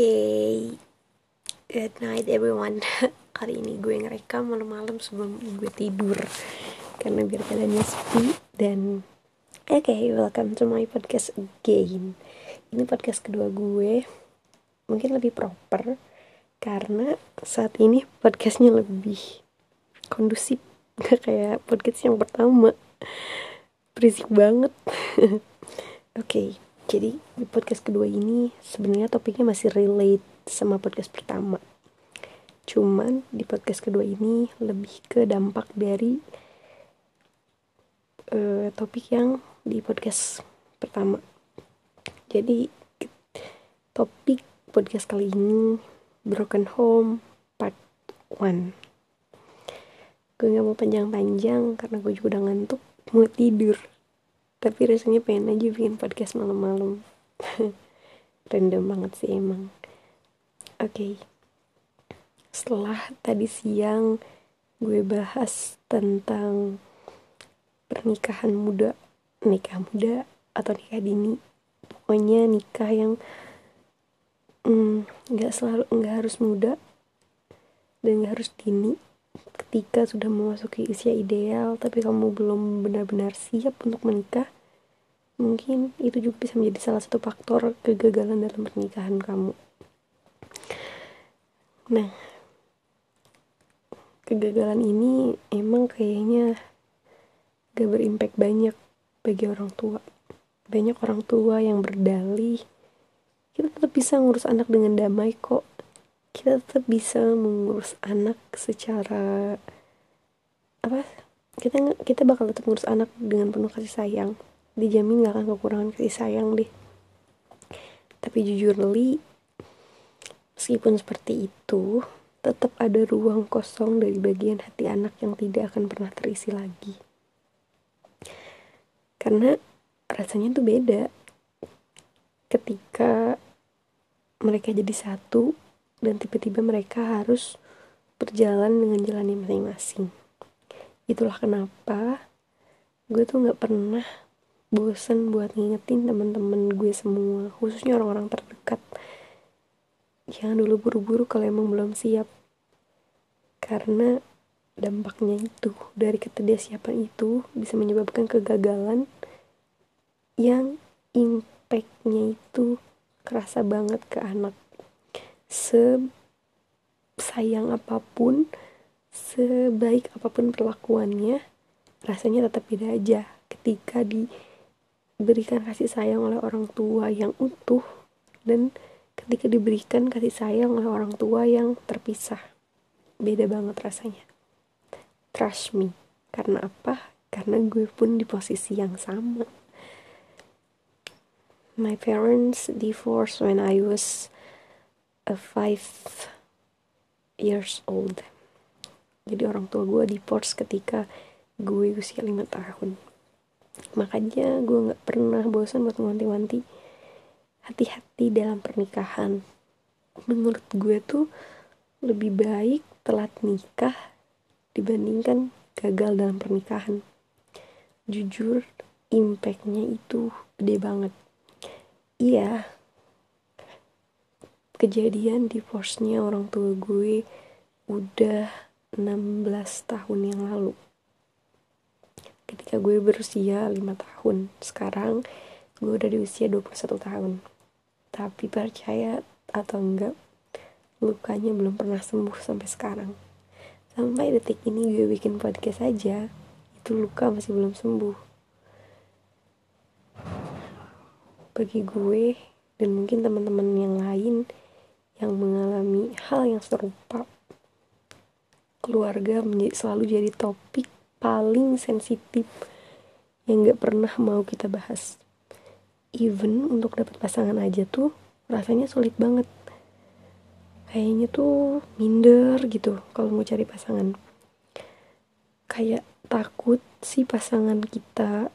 okay. good night everyone. Kali ini gue ngerekam malam-malam sebelum gue tidur karena biar keadaannya sepi dan oke okay, welcome to my podcast again. Ini podcast kedua gue, mungkin lebih proper karena saat ini podcastnya lebih kondusif gak kayak podcast yang pertama berisik banget. oke. okay jadi di podcast kedua ini sebenarnya topiknya masih relate sama podcast pertama. Cuman di podcast kedua ini lebih ke dampak dari uh, topik yang di podcast pertama. Jadi topik podcast kali ini broken home part 1 gue gak mau panjang-panjang karena gue juga udah ngantuk mau tidur tapi rasanya pengen aja bikin podcast malam-malam. Random banget sih emang. Oke. Okay. setelah tadi siang gue bahas tentang pernikahan muda nikah muda atau nikah dini. Pokoknya nikah yang mm, nggak mm, selalu nggak harus muda dan nggak harus dini. Ketika sudah memasuki usia ideal tapi kamu belum benar-benar siap untuk menikah mungkin itu juga bisa menjadi salah satu faktor kegagalan dalam pernikahan kamu. Nah kegagalan ini emang kayaknya gak berimpact banyak bagi orang tua. Banyak orang tua yang berdalih. Kita tetap bisa ngurus anak dengan damai kok. Kita tetap bisa mengurus anak secara apa? Kita kita bakal tetap mengurus anak dengan penuh kasih sayang dijamin gak akan kekurangan kasih sayang deh. Tapi jujur li meskipun seperti itu tetap ada ruang kosong dari bagian hati anak yang tidak akan pernah terisi lagi. Karena rasanya tuh beda. Ketika mereka jadi satu dan tiba-tiba mereka harus berjalan dengan jalannya masing-masing. Itulah kenapa gue tuh nggak pernah bosen buat ngingetin teman-teman gue semua khususnya orang-orang terdekat jangan dulu buru-buru kalau emang belum siap. Karena dampaknya itu dari ketidaksiapan itu bisa menyebabkan kegagalan yang impactnya itu kerasa banget ke anak. Sayang apa pun sebaik apa pun perlakuannya rasanya tetap beda aja ketika diberikan kasih sayang oleh orang tua yang utuh dan ketika diberikan kasih sayang oleh orang tua yang terpisah. Beda banget rasanya. Trust me. Karena apa? Karena gue pun di posisi yang sama. My parents divorced when I was a five years old. Jadi orang tua gue divorce ketika gue usia lima tahun makanya gue nggak pernah bosan buat ngewanti-wanti hati-hati dalam pernikahan. Menurut gue tuh lebih baik telat nikah dibandingkan gagal dalam pernikahan. Jujur impactnya itu gede banget. Iya kejadian divorce-nya orang tua gue udah 16 tahun yang lalu ketika gue berusia 5 tahun sekarang gue udah di usia 21 tahun. Tapi percaya atau enggak lukanya belum pernah sembuh sampai sekarang. Sampai detik ini gue bikin podcast aja itu luka masih belum sembuh. Bagi gue dan mungkin teman-teman yang lain yang mengalami hal yang serupa keluarga selalu jadi topik paling sensitif yang gak pernah mau kita bahas. Even untuk dapat pasangan aja tuh rasanya sulit banget. Kayaknya tuh minder gitu kalau mau cari pasangan. Kayak takut si pasangan kita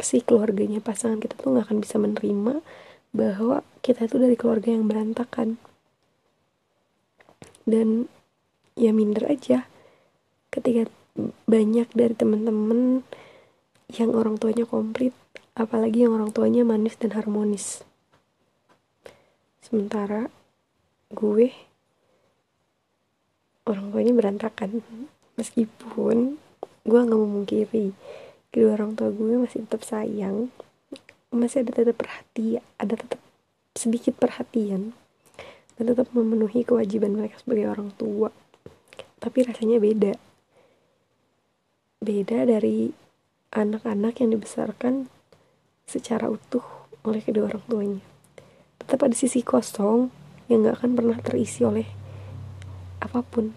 si keluarganya pasangan kita tuh gak akan bisa menerima bahwa kita itu dari keluarga yang berantakan. Dan ya minder aja ketika banyak dari teman-teman yang orang tuanya komplit apalagi yang orang tuanya manis dan harmonis. Sementara gue orang tuanya berantakan. Meskipun gue nggak memungkiri kedua orang tua gue masih tetap sayang masih ada tetap perhatian ada tetap sedikit perhatian dan tetap memenuhi kewajiban mereka sebagai orang tua. Tapi rasanya beda beda dari anak-anak yang dibesarkan secara utuh oleh kedua orang tuanya. Tetap ada sisi kosong yang gak akan pernah terisi oleh apa pun.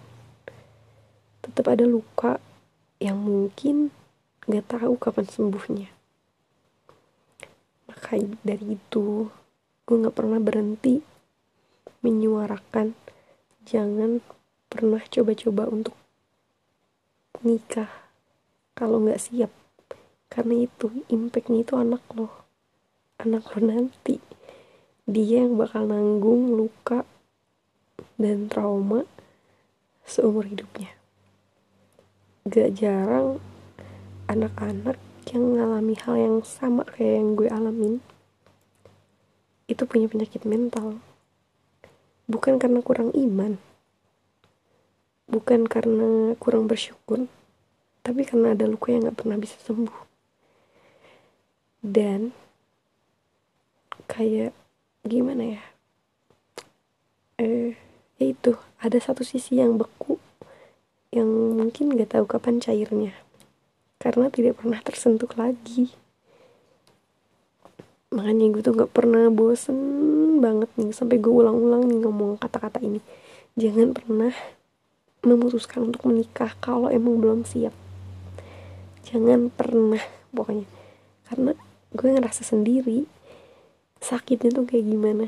Tetap ada luka yang mungkin gak tahu kapan sembuhnya. Maka dari itu gue gak pernah berhenti menyuarakan jangan pernah coba-coba untuk nikah kalau nggak siap karena itu impactnya itu anak lo anak lo nanti. Dia yang bakal nanggung luka dan trauma seumur hidupnya. Gak jarang anak-anak yang mengalami hal yang sama kayak yang gue alamin itu punya penyakit mental. Bukan karena kurang iman. Bukan karena kurang bersyukur tapi karena ada luka yang gak pernah bisa sembuh. Dan kayak gimana ya? Eh ya itu ada satu sisi yang beku yang mungkin gak tahu kapan cairnya. Karena tidak pernah tersentuh lagi. Makanya gue tuh gak pernah bosen banget nih sampai gue ulang-ulang nih ngomong kata-kata ini. Jangan pernah memutuskan untuk menikah kalau emang belum siap jangan pernah pokoknya. Karena gue ngerasa sendiri sakitnya tuh kayak gimana.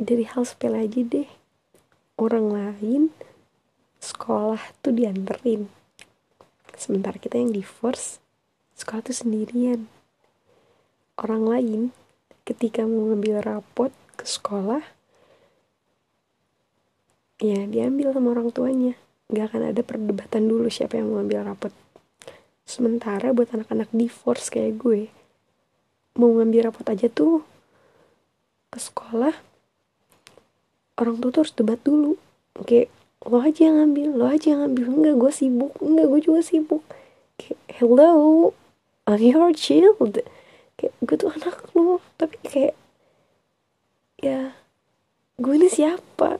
Dari hal sepele aja deh. Orang lain sekolah tuh dianterin. Sementara kita yang divorce sekolah tuh sendirian. Orang lain ketika mau ngambil rapot ke sekolah ya diambil sama orang tuanya. Gak akan ada perdebatan dulu siapa yang mau ngambil rapot sementara buat anak-anak divorce kayak gue mau ngambil rapot aja tuh ke sekolah orang tua tuh harus debat dulu. Kayak lo aja yang ngambil lo aja yang ngambil. Enggak gue sibuk. Enggak gue juga sibuk. Kayak hello I'm your child. Kayak gue tuh anak lu tapi kayak ya gue ini siapa?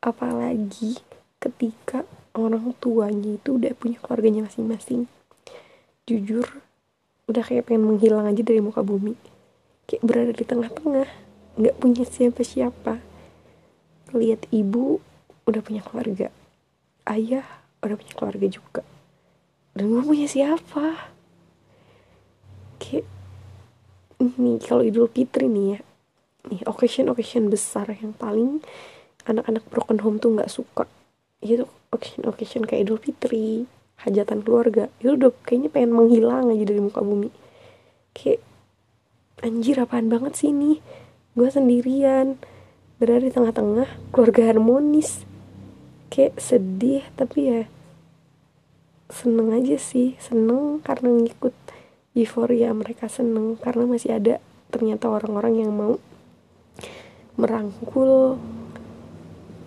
Apalagi ketika orang tuanya itu udah punya keluarganya masing-masing jujur udah kayak pengen menghilang aja dari muka bumi. Kayak berada di tengah-tengah nggak punya siapa-siapa. Lihat ibu udah punya keluarga. Ayah udah punya keluarga juga. Dan gue punya siapa? Kayak nih kalau Idul Fitri nih ya. Nih occasion occasion besar yang paling anak-anak broken home tuh nggak suka. Itu occasion occasion kayak Idul Fitri hajatan keluarga. Itu udah kayaknya pengen menghilang aja dari muka bumi. Kayak anjir apaan banget sih ini? Gue sendirian berada di tengah-tengah keluarga harmonis. Kayak sedih tapi ya seneng aja sih. Seneng karena ngikut euforia mereka seneng karena masih ada ternyata orang-orang yang mau merangkul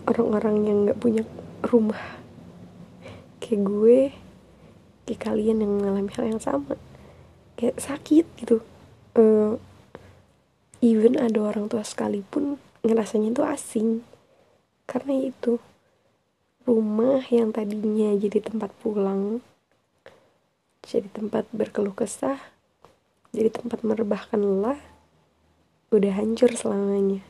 orang-orang yang nggak punya rumah. Kayak gue kayak kalian yang mengalami hal yang sama. Kayak sakit gitu. Uh, even ada orang tua sekalipun ngerasanya itu asing. Karena itu rumah yang tadinya jadi tempat pulang jadi tempat berkeluh kesah jadi tempat merebahkan lelah udah hancur selamanya.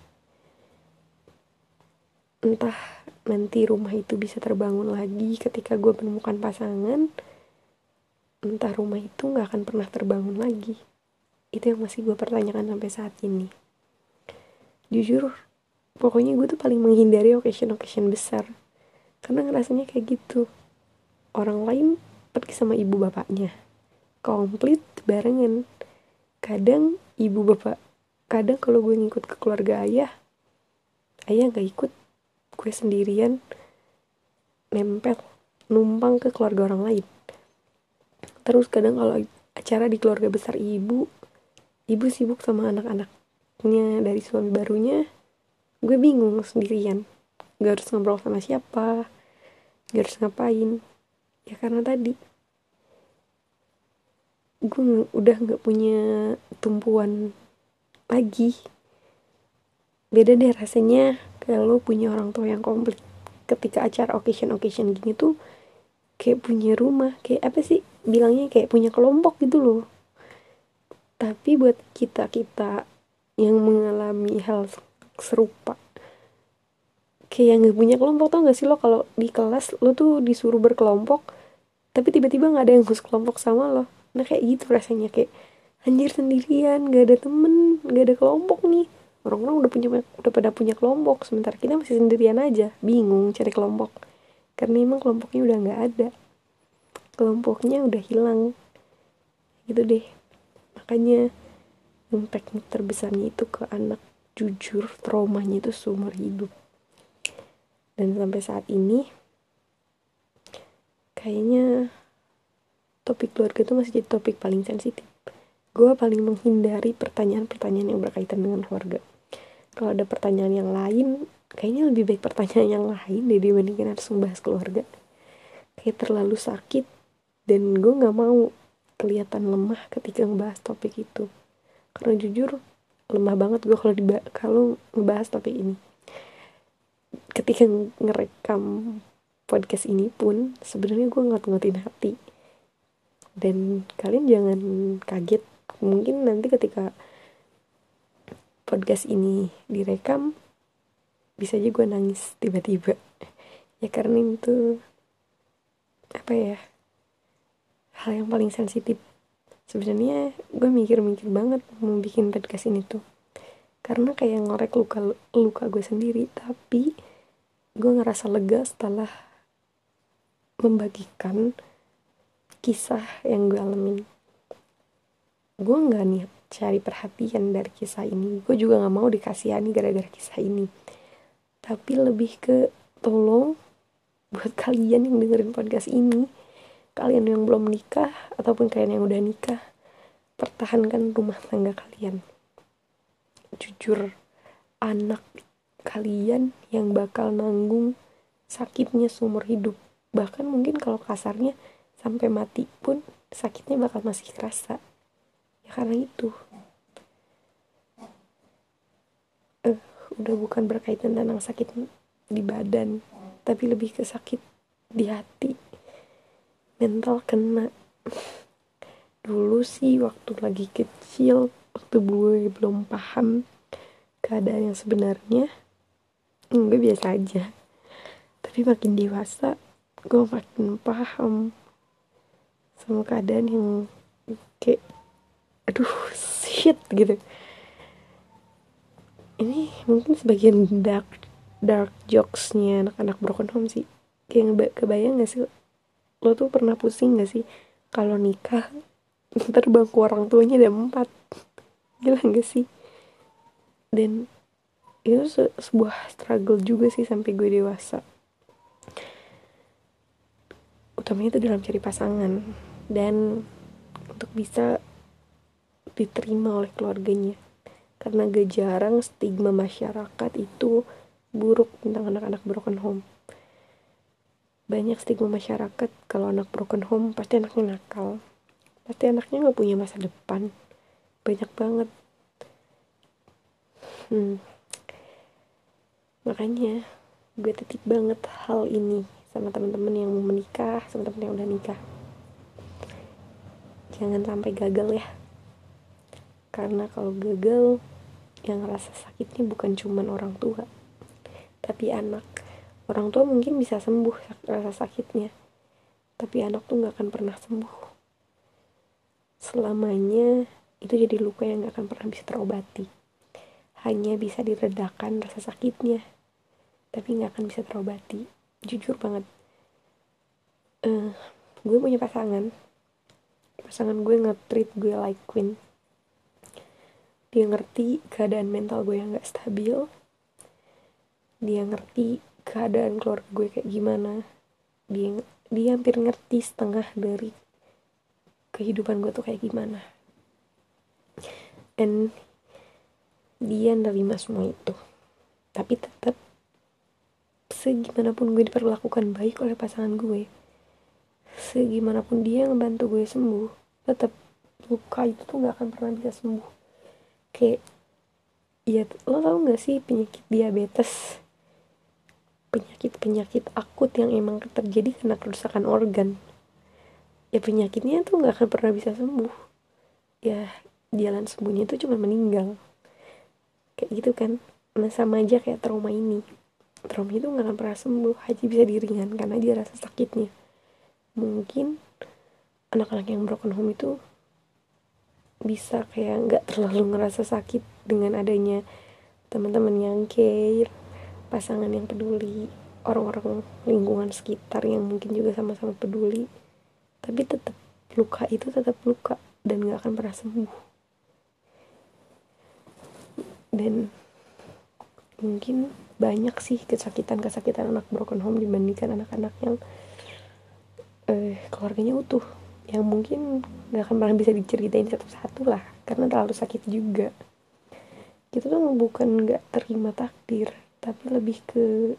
Entah nanti rumah itu bisa terbangun lagi ketika gue menemukan pasangan entah rumah itu gak akan pernah terbangun lagi. Itu yang masih gue pertanyakan sampai saat ini. Jujur pokoknya gue tuh paling menghindari occasion-occasion besar. Karena ngerasanya kayak gitu. Orang lain pergi sama ibu bapaknya. Komplit barengan. Kadang ibu bapak kadang kalau gue ngikut ke keluarga ayah ayah nggak ikut. Gue sendirian nempel numpang ke keluarga orang lain terus kadang kalau acara di keluarga besar ibu ibu sibuk sama anak-anaknya dari suami barunya gue bingung sendirian. Gak harus ngobrol sama siapa gak harus ngapain. Ya karena tadi gue udah nggak punya tumpuan lagi. Beda deh rasanya kalau punya orang tua yang komplit. Ketika acara occasion occasion gini tuh kayak punya rumah kayak apa sih bilangnya kayak punya kelompok gitu loh. Tapi buat kita kita yang mengalami hal serupa kayak nggak punya kelompok tau gak sih lo? Kalau di kelas lo tuh disuruh berkelompok tapi tiba-tiba nggak ada yang khusus kelompok sama lo. Nah kayak gitu rasanya kayak anjir sendirian gak ada temen gak ada kelompok nih. Orang-orang udah punya udah pada punya kelompok sementara kita masih sendirian aja bingung cari kelompok. Karena emang kelompoknya udah nggak ada kelompoknya udah hilang. Gitu deh. Makanya impact terbesarnya itu ke anak jujur traumanya itu seumur hidup. Dan sampai saat ini kayaknya topik keluarga itu masih jadi topik paling sensitif. Gue paling menghindari pertanyaan-pertanyaan yang berkaitan dengan keluarga. Kalau ada pertanyaan yang lain kayaknya lebih baik pertanyaan yang lain deh dibandingkan harus membahas keluarga. Kayak terlalu sakit dan gue nggak mau kelihatan lemah ketika ngebahas topik itu. Karena jujur lemah banget gue kalau kalau ngebahas topik ini. Ketika ngerekam podcast ini pun sebenarnya gue ngat-ngatin hati. Dan kalian jangan kaget. Mungkin nanti ketika podcast ini direkam bisa aja gue nangis tiba-tiba. Ya karena itu apa ya hal yang paling sensitif. Sebenarnya gue mikir-mikir banget mau bikin podcast ini tuh. Karena kayak ngorek luka luka gue sendiri tapi gue ngerasa lega setelah membagikan kisah yang gue alamin. Gue nggak niat cari perhatian dari kisah ini. Gue juga nggak mau dikasihani gara-gara kisah ini. Tapi lebih ke tolong buat kalian yang dengerin podcast ini kalian yang belum nikah ataupun kalian yang udah nikah pertahankan rumah tangga kalian. Jujur anak kalian yang bakal nanggung sakitnya seumur hidup. Bahkan mungkin kalau kasarnya sampai mati pun sakitnya bakal masih kerasa. Ya karena itu. Uh, udah bukan berkaitan tentang sakit di badan tapi lebih ke sakit di hati mental kena. Dulu sih waktu lagi kecil waktu gue belum paham keadaan yang sebenarnya enggak biasa aja. Tapi makin dewasa gue makin paham sama keadaan yang kayak aduh shit gitu. Ini mungkin sebagian dark dark jokesnya anak-anak broken home sih. Kayak kebayang gak sih lo tuh pernah pusing gak sih? Kalau nikah ntar bangku orang tuanya ada empat. Gila gak sih? Dan itu se sebuah struggle juga sih sampai gue dewasa. Utamanya itu dalam cari pasangan. Dan untuk bisa diterima oleh keluarganya. Karena gak jarang stigma masyarakat itu buruk tentang anak-anak broken home banyak stigma masyarakat kalau anak broken home pasti anaknya nakal. Pasti anaknya nggak punya masa depan. Banyak banget. Hmm. makanya gue titip banget hal ini sama teman-teman yang mau menikah sama teman yang udah nikah. Jangan sampai gagal ya. Karena kalau gagal yang ngerasa sakitnya bukan cuman orang tua tapi anak orang tua mungkin bisa sembuh rasa sakitnya. Tapi anak tuh nggak akan pernah sembuh. Selamanya itu jadi luka yang gak akan pernah bisa terobati. Hanya bisa diredakan rasa sakitnya tapi nggak akan bisa terobati. Jujur banget. Uh, gue punya pasangan. Pasangan gue nge-treat gue like queen. Dia ngerti keadaan mental gue yang gak stabil. Dia ngerti keadaan keluarga gue kayak gimana. Dia dia hampir ngerti setengah dari kehidupan gue tuh kayak gimana. And dia nerima semua itu. Tapi tetap segimanapun gue diperlakukan baik oleh pasangan gue segimanapun dia ngebantu gue sembuh tetap luka itu tuh nggak akan pernah bisa sembuh. Kayak ya lo tau gak sih penyakit diabetes penyakit-penyakit akut yang emang terjadi karena kerusakan organ. Ya penyakitnya tuh nggak akan pernah bisa sembuh. Ya jalan sembuhnya itu cuma meninggal. Kayak gitu kan. Nah sama aja kayak trauma ini. Trauma itu nggak akan pernah sembuh. Hanya bisa diringan karena dia rasa sakitnya. Mungkin anak-anak yang broken home itu bisa kayak nggak terlalu ngerasa sakit dengan adanya teman-teman yang care pasangan yang peduli orang-orang lingkungan sekitar yang mungkin juga sama-sama peduli tapi tetap luka itu tetap luka dan nggak akan pernah sembuh. Dan mungkin banyak sih kesakitan-kesakitan anak broken home dibandingkan anak-anak yang eh, keluarganya utuh yang mungkin nggak akan pernah bisa diceritain satu-satu lah karena terlalu sakit juga. Kita tuh bukan nggak terima takdir tapi lebih ke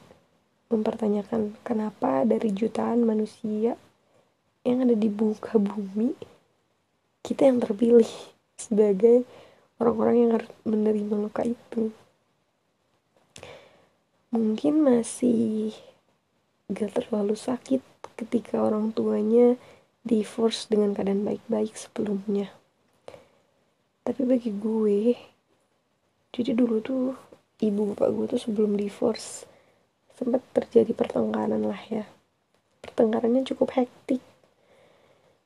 mempertanyakan kenapa dari jutaan manusia yang ada di muka bumi kita yang terpilih sebagai orang-orang yang harus menerima luka itu. Mungkin masih gak terlalu sakit ketika orang tuanya divorce dengan keadaan baik-baik sebelumnya. Tapi bagi gue jadi dulu tuh ibu bapak gue tuh sebelum divorce sempat terjadi pertengkaran lah ya. Pertengkarannya cukup hektik.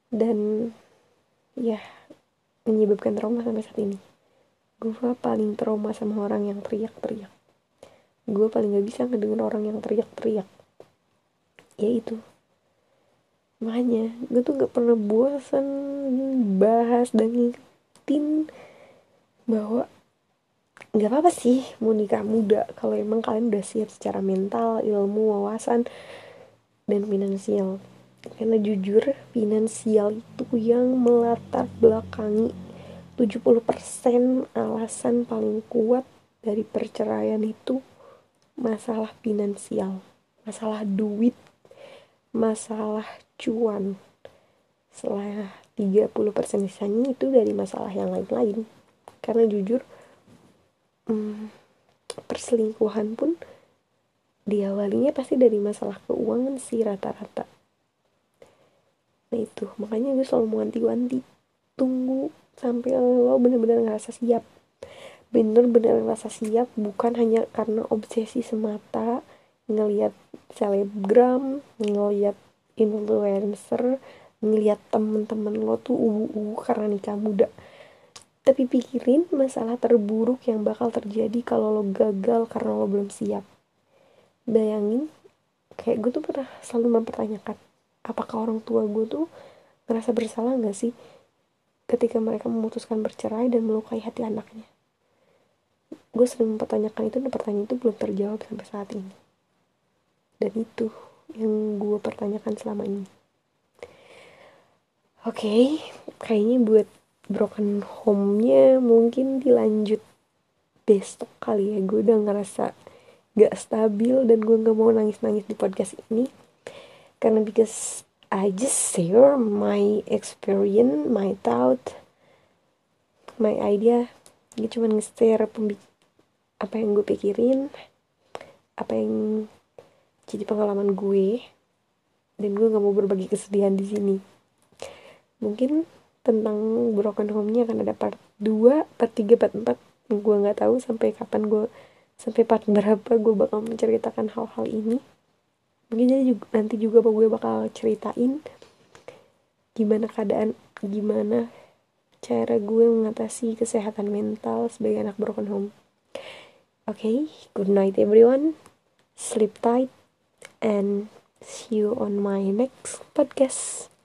Dan ya menyebabkan trauma sampai saat ini. Gue paling trauma sama orang yang teriak-teriak. Gue paling gak bisa ngedenger orang yang teriak-teriak. Ya itu. Makanya gue tuh gak pernah bosan bahas dan ngingetin bahwa nggak apa-apa sih mau nikah muda. Kalau emang kalian udah siap secara mental ilmu wawasan dan finansial. Karena jujur finansial itu yang melatar belakangi 70% alasan paling kuat dari perceraian itu masalah finansial masalah duit masalah cuan. Setelah 30% sisanya itu dari masalah yang lain-lain. Karena jujur hmm, perselingkuhan pun diawalinya pasti dari masalah keuangan sih rata-rata. Nah itu. Makanya gue selalu wanti-wanti tunggu sampai lo bener-bener ngerasa siap. Bener-bener ngerasa siap bukan hanya karena obsesi semata ngelihat selebgram ngelihat influencer ngelihat temen-temen lo tuh ubu-ubu karena nikah muda tapi pikirin masalah terburuk yang bakal terjadi kalau lo gagal karena lo belum siap. Bayangin kayak gue tuh pernah selalu mempertanyakan apakah orang tua gue tuh ngerasa bersalah gak sih ketika mereka memutuskan bercerai dan melukai hati anaknya? Gue sering mempertanyakan itu dan pertanyaan itu belum terjawab sampai saat ini. Dan itu yang gue pertanyakan selama ini. Oke okay, kayaknya buat broken home-nya mungkin dilanjut besok kali ya. Gue udah ngerasa gak stabil dan gue gak mau nangis-nangis di podcast ini. Karena because I just share my experience, my thought, my idea. Gue cuma nge-share apa yang gue pikirin, apa yang jadi pengalaman gue dan gue nggak mau berbagi kesedihan di sini. Mungkin tentang broken home-nya akan ada part 2, part 3, part 4 gue nggak tahu sampai kapan gue sampai part berapa gue bakal menceritakan hal-hal ini. Mungkin jadi juga, nanti juga gue bakal ceritain gimana keadaan gimana cara gue mengatasi kesehatan mental sebagai anak broken home. Oke okay, good night everyone. Sleep tight and see you on my next podcast.